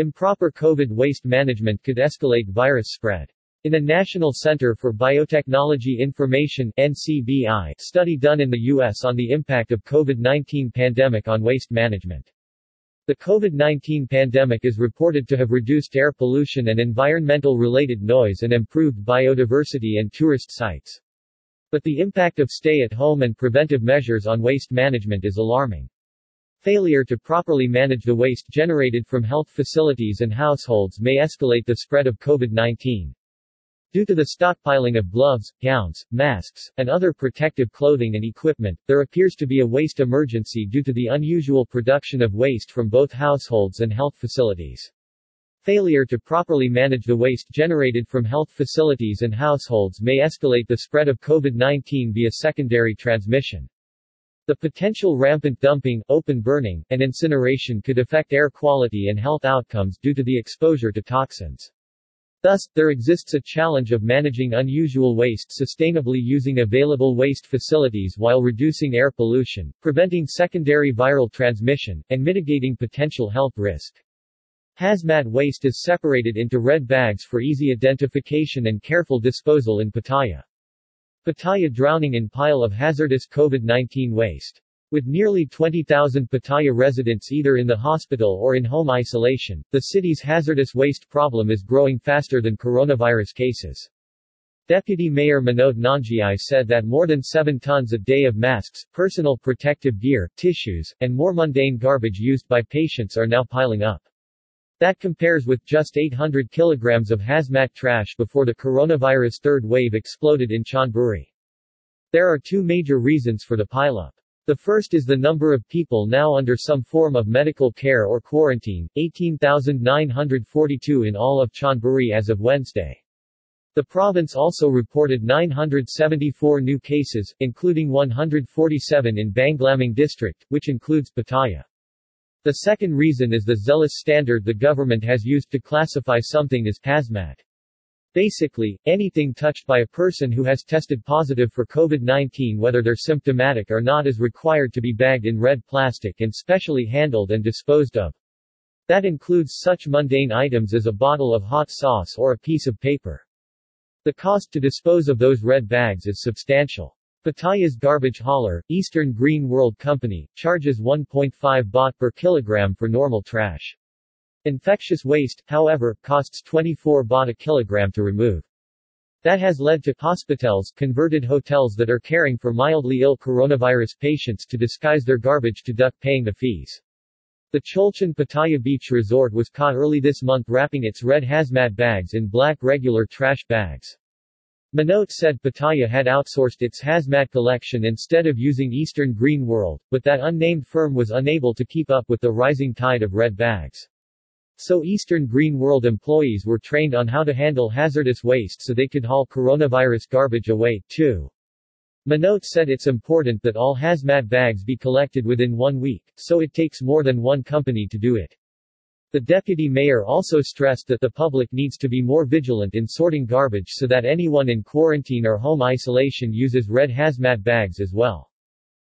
Improper COVID waste management could escalate virus spread. In a National Center for Biotechnology Information NCBI study done in the U.S. on the impact of COVID-19 pandemic on waste management. The COVID-19 pandemic is reported to have reduced air pollution and environmental-related noise and improved biodiversity and tourist sites. But the impact of stay-at-home and preventive measures on waste management is alarming. Failure to properly manage the waste generated from health facilities and households may escalate the spread of COVID-19. Due to the stockpiling of gloves, gowns, masks, and other protective clothing and equipment, there appears to be a waste emergency due to the unusual production of waste from both households and health facilities. Failure to properly manage the waste generated from health facilities and households may escalate the spread of COVID-19 via secondary transmission. The potential rampant dumping, open burning, and incineration could affect air quality and health outcomes due to the exposure to toxins. Thus, there exists a challenge of managing unusual waste sustainably using available waste facilities while reducing air pollution, preventing secondary viral transmission, and mitigating potential health risk. Hazmat waste is separated into red bags for easy identification and careful disposal in Pattaya. Pattaya drowning in pile of hazardous COVID-19 waste. With nearly 20,000 Pattaya residents either in the hospital or in home isolation, the city's hazardous waste problem is growing faster than coronavirus cases. Deputy Mayor Manote Nongyai said that more than 7 tons a day of masks, personal protective gear, tissues, and more mundane garbage used by patients are now piling up. That compares with just 800 kilograms of hazmat trash before the coronavirus third wave exploded in Chonburi. There are two major reasons for the pileup. The first is the number of people now under some form of medical care or quarantine, 18,942 in all of Chonburi as of Wednesday. The province also reported 974 new cases, including 147 in Banglamung district, which includes Pattaya. The second reason is the zealous standard the government has used to classify something as hazmat. Basically, anything touched by a person who has tested positive for COVID-19 whether they're symptomatic or not is required to be bagged in red plastic and specially handled and disposed of. That includes such mundane items as a bottle of hot sauce or a piece of paper. The cost to dispose of those red bags is substantial. Pattaya's garbage hauler, Eastern Green World Company, charges 1.5 baht per kilogram for normal trash. Infectious waste, however, costs 24 baht a kilogram to remove. That has led to hospitals, converted hotels that are caring for mildly ill coronavirus patients to disguise their garbage to duck paying the fees. The Cholchan Pattaya Beach Resort was caught early this month wrapping its red hazmat bags in black regular trash bags. Manote said Pattaya had outsourced its hazmat collection instead of using Eastern Green World, but that unnamed firm was unable to keep up with the rising tide of red bags. So Eastern Green World employees were trained on how to handle hazardous waste so they could haul coronavirus garbage away, too. Manote said it's important that all hazmat bags be collected within one week, so it takes more than one company to do it. The deputy mayor also stressed that the public needs to be more vigilant in sorting garbage so that anyone in quarantine or home isolation uses red hazmat bags as well.